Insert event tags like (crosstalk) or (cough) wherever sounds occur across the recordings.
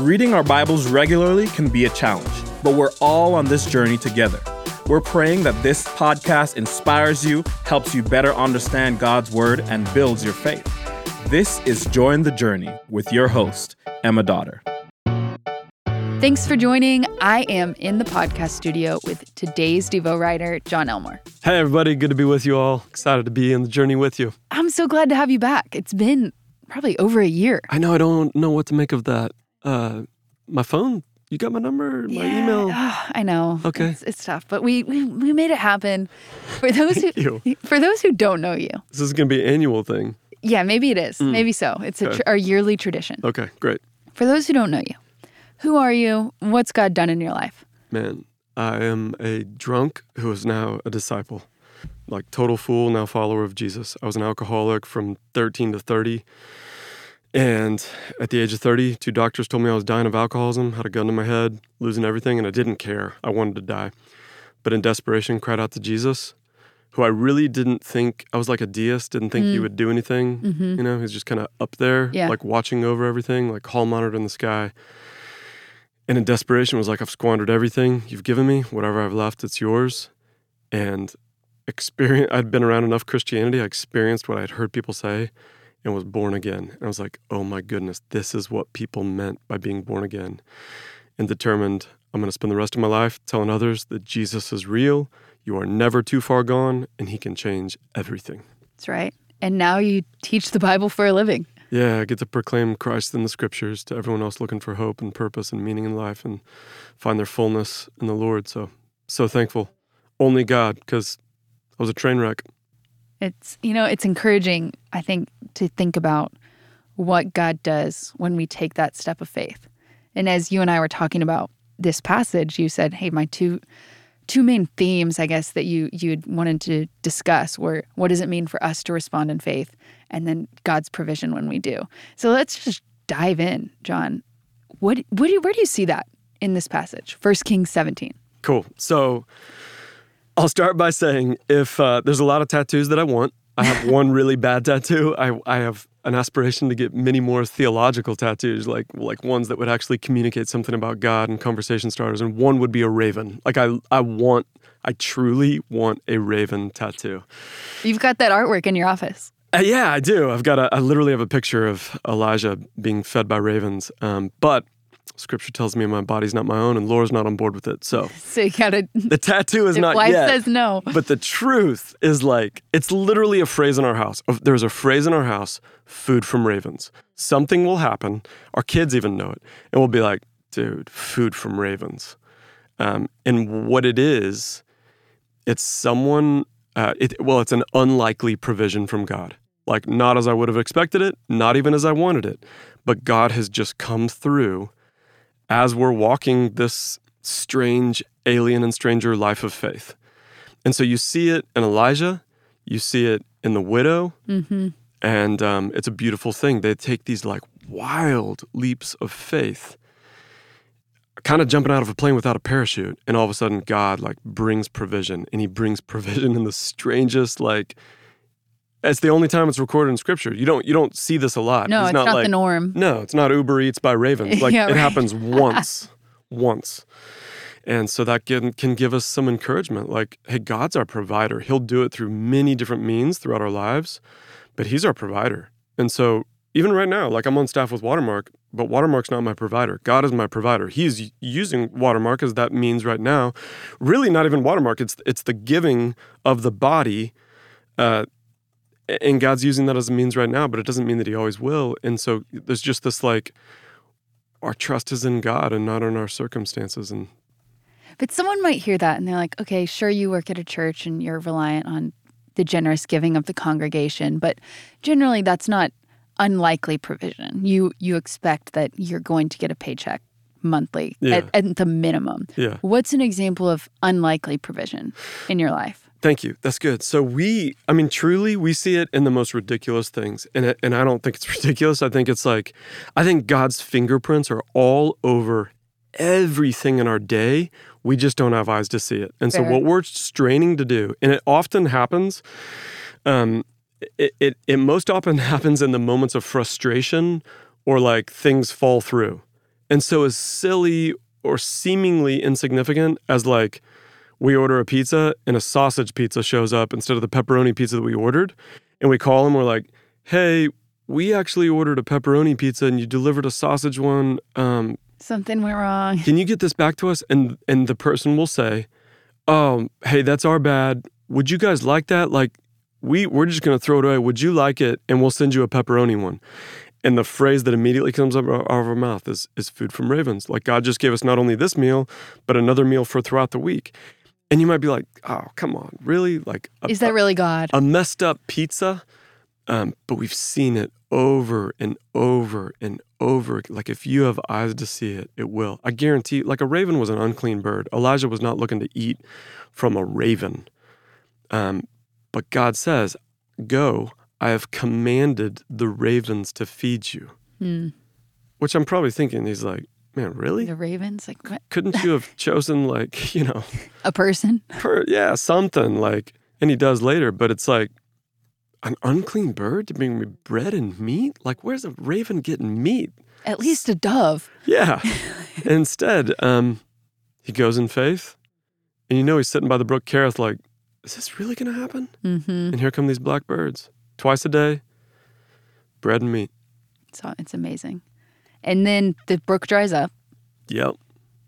Reading our Bibles regularly can be a challenge, but we're all on this journey together. We're praying that this podcast inspires you, helps you better understand God's Word, and builds your faith. This is Join the Journey with your host, Emma Dotter. Thanks for joining. I am in the podcast studio with today's Devo writer, John Elmore. Hey, everybody. Good to be with you all. Excited to be in the journey with you. I'm so glad to have you back. It's been probably over a year. I know I don't know what to make of that. Uh, my phone, you got my number, my Yeah. email. Ah, (sighs) I know. Okay. It's, it's tough, but we, we we made it happen. For those who (laughs) you. for those who don't know you, This is going to be an annual thing. yeah, maybe it is. Maybe so. It's a tr- our yearly tradition. Okay, great. For those who don't know you, who are you? What's God done in your life? Man, I am a drunk who is now a disciple. Like total fool, now follower of Jesus. I was an alcoholic from 13 to 30. And at the age of 30, two doctors told me I was dying of alcoholism, had a gun to my head, losing everything, and I didn't care. I wanted to die. But in desperation, cried out to Jesus, who I really didn't think, I was like a deist, didn't think he mm. would do anything. Mm-hmm. You know, he's just kind of up there, Yeah. like watching over everything, like hall monitored in the sky. And in desperation, was like, I've squandered everything you've given me. Whatever I've left, it's yours. And experience, I'd been around enough Christianity. I experienced what I'd heard people say and was born again. And I was like, oh my goodness, this is what people meant by being born again. And determined, I'm going to spend the rest of my life telling others that Jesus is real. You are never too far gone, and he can change everything. That's right. And now you teach the Bible for a living. Yeah, I get to proclaim Christ in the scriptures to everyone else looking for hope and purpose and meaning in life and find their fullness in the Lord. So, so thankful. Only God, because I was a train wreck. It's you know, it's encouraging, I think, to think about what God does when we take that step of faith. And as you and I were talking about this passage, you said, "Hey, my two two main themes, I guess, that you you wanted to discuss were what does it mean for us to respond in faith, and then God's provision when we do." So let's just dive in, John. What what do you, where do you see that in this passage? First Kings seventeen. Cool. So I'll start by saying if uh, there's a lot of tattoos that I want, I have (laughs) one really bad tattoo. I, I have an aspiration to get many more theological tattoos, like like ones that would actually communicate something about God and conversation starters. And one would be a raven. Like I I want I truly want a raven tattoo. You've got that artwork in your office. Uh, yeah, I do. I've got a, I literally have a picture of Elijah being fed by ravens. Um, but scripture tells me my body's not my own and Laura's not on board with it. So (laughs) So you gotta. (laughs) the tattoo is not wife yet. Wife says no. But the truth is like, it's literally a phrase in our house. There's a phrase in our house food from ravens. Something will happen. Our kids even know it. And we'll be like, dude, food from ravens. Um, and what it is, it's someone, uh, it, well, it's an unlikely provision from God. Like, not as I would have expected it, not even as I wanted it. But God has just come through as we're walking this strange, alien, and stranger life of faith. And so you see it in Elijah, you see it in the widow, and um, it's a beautiful thing. They take these like wild leaps of faith, kind of jumping out of a plane without a parachute, and all of a sudden God like brings provision, and He brings (laughs) provision in the strangest like. It's the only time it's recorded in Scripture. You don't you don't see this a lot. No, He's it's not, the like, norm. no, it's not Uber Eats by ravens. (laughs) Like Yeah, it happens (laughs) once, once. And so that can, can give us some encouragement. Like, hey, God's our provider. He'll do it through many different means throughout our lives, but He's our provider. And so even right now, like I'm on staff with Watermark, but Watermark's not my provider. God is my provider. He's using Watermark as that means right now. Really, not even Watermark. It's it's the giving of the body. Uh, and God's using that as a means right now, but it doesn't mean that He always will. And so there's just this like, our trust is in God and not in our circumstances. And But someone might hear that and they're like, okay, sure, you work at a church and you're reliant on the generous giving of the congregation, but generally that's not unlikely provision. You you expect that you're going to get a paycheck monthly Yeah. at, at the minimum. yeah, What's an example of unlikely provision in your life? Thank you. That's good. So we, I mean, truly, we see it in the most ridiculous things, and it, and I don't think it's (laughs) ridiculous. I think it's like, I think God's fingerprints are all over everything in our day. We just don't have eyes to see it. And so what we're straining to do, and it often happens, um, it, it it most often (laughs) happens in the moments of frustration or like things fall through. And so, as silly or seemingly insignificant as like we order a pizza and a sausage pizza shows up instead of the pepperoni pizza that we ordered, and we call them, we're like, hey, we actually ordered a pepperoni pizza and you delivered a sausage one. Um, Something went wrong. can you get this back to us? And and the person will say, oh, hey, that's our bad. Would you guys like that? Like, we we're just gonna throw it away. Would you like it? And we'll send you a pepperoni one. And the phrase that immediately comes up out of our mouth is is food from ravens. Like God just gave us not only this meal, but another meal for throughout the week. And you might be like, oh, come on, really? Like, a, Is that really God? a messed up pizza? Um, but we've seen it over and over and over. Like if you have eyes to see it, it will. I guarantee. Like a raven was an unclean bird. Elijah was not looking to eat from a raven. Um, but God says, "Go. I have commanded the ravens to feed you." Hmm. Which I'm probably thinking, he's like, "Man, really? The ravens, like what? Couldn't you have (laughs) chosen like you know?" a person. per, yeah, something like, and he does later, but it's like an unclean bird to bring me bread and meat. Like, where's a raven getting meat? At least a dove. Yeah. (laughs) Instead, um, he goes in faith, and you know he's sitting by the brook Kerith, like, is this really going to happen? Mm-hmm. And here come these black birds, twice a day, bread and meat. So it's amazing. And then the brook dries up. Yep.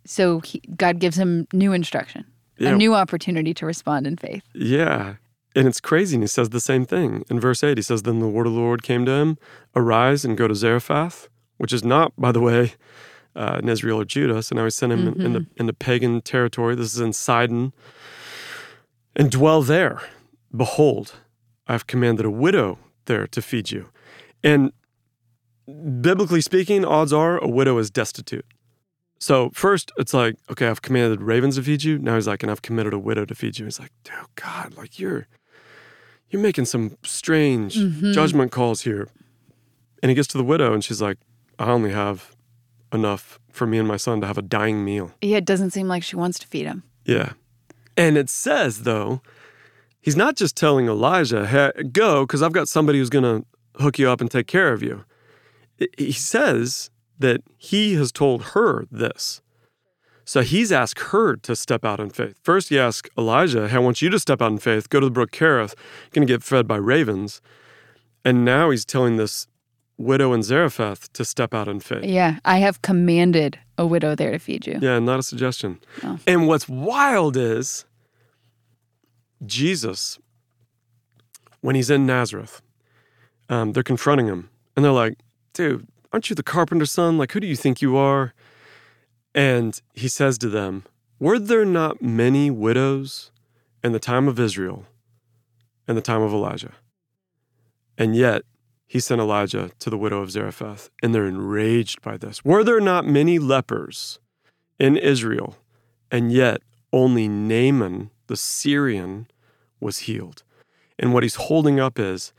So he, God gives him new instruction, Yeah. a new opportunity to respond in faith. Yeah. And it's crazy. And he says the same thing. In verse 8, he says, Then the word of the Lord came to him Arise and go to Zarephath, which is not, by the way, uh, in Israel or Judah. So now he sent him in, into, into pagan territory. This is in Sidon. And dwell there. Behold, I've commanded a widow there to feed you. And biblically speaking, odds are a widow is destitute. So first, it's like, okay, I've commanded ravens to feed you. Now he's like, and I've committed a widow to feed you. He's like, oh God, like you're you're making some strange mm-hmm. judgment calls here. And he gets to the widow, and she's like, I only have enough for me and my son to have a dying meal. Yeah, it doesn't seem like she wants to feed him. Yeah. And it says, though, he's not just telling Elijah, hey, go, because I've got somebody who's going to hook you up and take care of you. He says that he has told her this. So he's asked her to step out in faith. First, he asked Elijah, hey, I want you to step out in faith, go to the brook Kerith, going to get fed by ravens. And now he's telling this widow in Zarephath to step out in faith. Yeah, I have commanded a widow there to feed you. Yeah, not a suggestion. Oh. And what's wild is Jesus, when he's in Nazareth, um, they're confronting him and they're like, dude, aren't you the carpenter's son? Like, who do you think you are? And he says to them, Were there not many widows in the time of Israel and the time of Elijah? And yet, he sent Elijah to the widow of Zarephath, and they're enraged by this. Were there not many lepers in Israel, and yet only Naaman the Syrian was healed? And what he's holding up is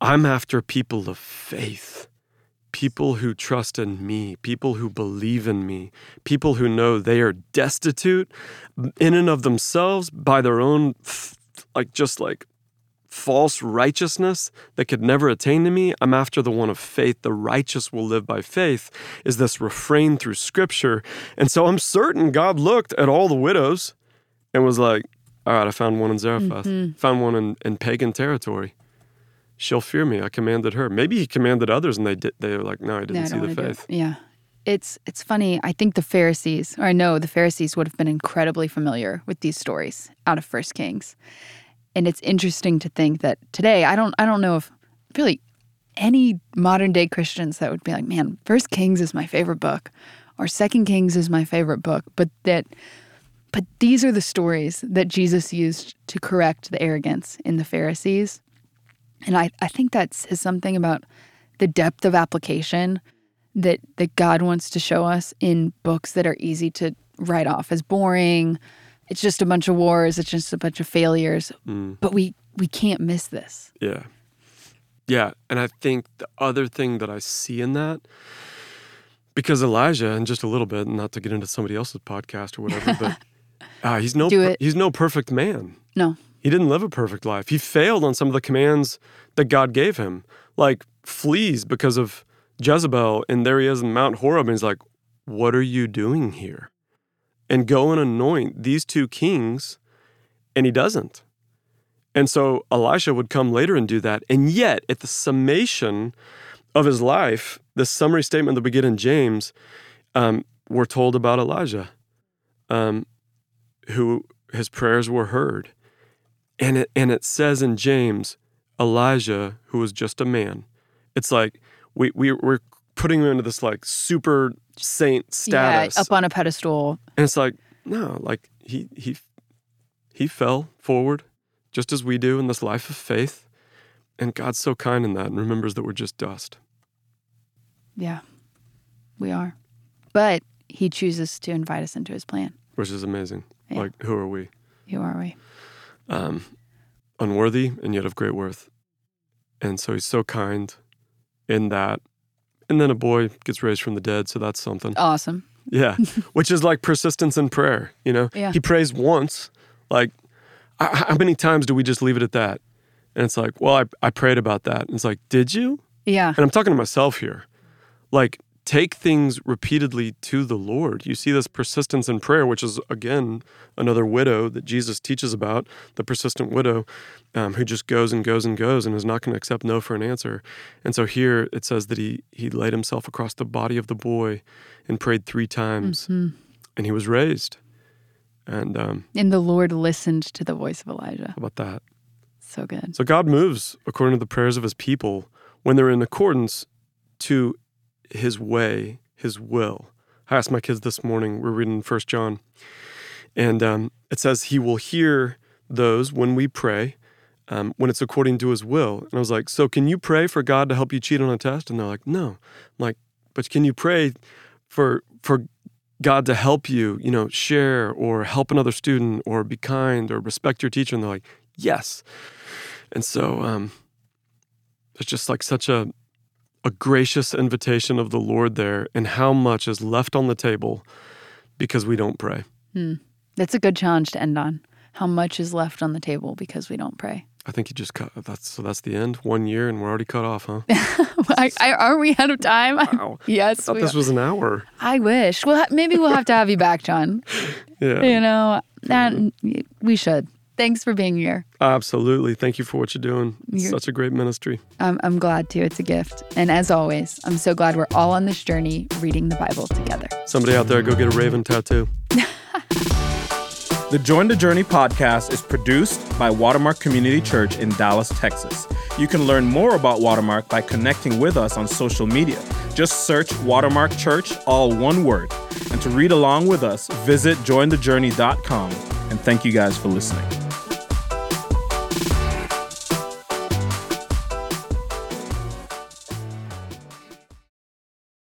I'm after people of faith, people who trust in me, people who believe in me, people who know they are destitute in and of themselves by their own, like, just like false righteousness that could never attain to me. I'm after the one of faith. The righteous will live by faith, is this refrain through scripture. And so I'm certain God looked at all the widows and was like, all right, I found one in Zarephath, mm-hmm. found one in, in pagan territory. She'll fear me. I commanded her. Maybe he commanded others and they did they were like, no, I didn't Yeah, I see the faith. Yeah. It's it's funny. I think the Pharisees, or I know the Pharisees would have been incredibly familiar with these stories out of First Kings. And it's interesting to think that today, I don't I don't know if really any modern day Christians that would be like, man, First Kings is my favorite book, or Second Kings is my favorite book, but that but these are the stories that Jesus used to correct the arrogance in the Pharisees. And I, I think that says something about the depth of application that that God wants to show us in books that are easy to write off as boring. It's just a bunch of wars, it's just a bunch of failures. But we we can't miss this. Yeah. Yeah. And I think the other thing that I see in that, because Elijah, and just a little bit, not to get into somebody else's podcast or whatever, but (laughs) uh, he's no Do per- it. he's no perfect man. No. He didn't live a perfect life. He failed on some of the commands that God gave him, like flees because of Jezebel, and there he is in Mount Horeb, and he's like, What are you doing here? And go and anoint these two kings, and he doesn't. And so Elisha would come later and do that. And yet, at the summation of his life, the summary statement that we get in James, um, we're told about Elijah, um, who his prayers were heard. And it, and it says in James, Elijah, who was just a man. It's like we, we, we're putting him into this like super saint status. Yeah, up on a pedestal. And it's like, no, like he, he, he fell forward just as we do in this life of faith. And God's so kind in that and remembers that we're just dust. Yeah, we are. But he chooses to invite us into his plan. Which is amazing. Yeah. Like, who are we? Who are we? Um, unworthy and yet of great worth. And so he's so kind in that. And then a boy gets raised from the dead. So that's something. Awesome. Yeah. (laughs) Which is like persistence in prayer. You know, Yeah. he prays once. Like, how many times do we just leave it at that? And it's like, well, I, I prayed about that. And it's like, did you? Yeah. And I'm talking to myself here. Like, take things repeatedly to the Lord. You see this persistence in prayer, which is, again, another widow that Jesus teaches about the persistent widow um, who just goes and goes and goes and is not going to accept no for an answer. And so here it says that he, he laid himself across the body of the boy and prayed three times, Mhm. and he was raised. And um, And the Lord listened to the voice of Elijah. how about that? So good. So God moves according to the prayers of his people when they're in accordance to his way, his will. I asked my kids this morning, we're reading First John, and um, it says he will hear those when we pray, um, when it's according to his will. And I was like, so can you pray for God to help you cheat on a test? And they're like, no. I'm like, but can you pray for for God to help you, you know, share or help another student or be kind or respect your teacher? And they're like, yes. And so um, it's just like such a a gracious invitation of the Lord there, and how much is left on the table because we don't pray. Hmm. That's a good challenge to end on. How much is left on the table because we don't pray? I think you just cut. That's so. That's the end. One year, and we're already cut off, huh? (laughs) I, I, are we out of time? Wow. (laughs) I yes. thought we this was an hour. I wish. Well, maybe we'll have to have you back, John. (laughs) Yeah, You know, and we should. Thanks for being here. absolutely. Thank you for what you're doing. You're- such a great ministry. I'm, I'm glad to. It's a gift. And as always, I'm so glad we're all on this journey reading the Bible together. Somebody out there, go get a raven tattoo. The Join the Journey podcast is produced by Watermark Community Church in Dallas, Texas. You can learn more about Watermark by connecting with us on social media. Just search Watermark Church, all one word. And to read along with us, visit jointhejourney.com. And thank you guys for listening.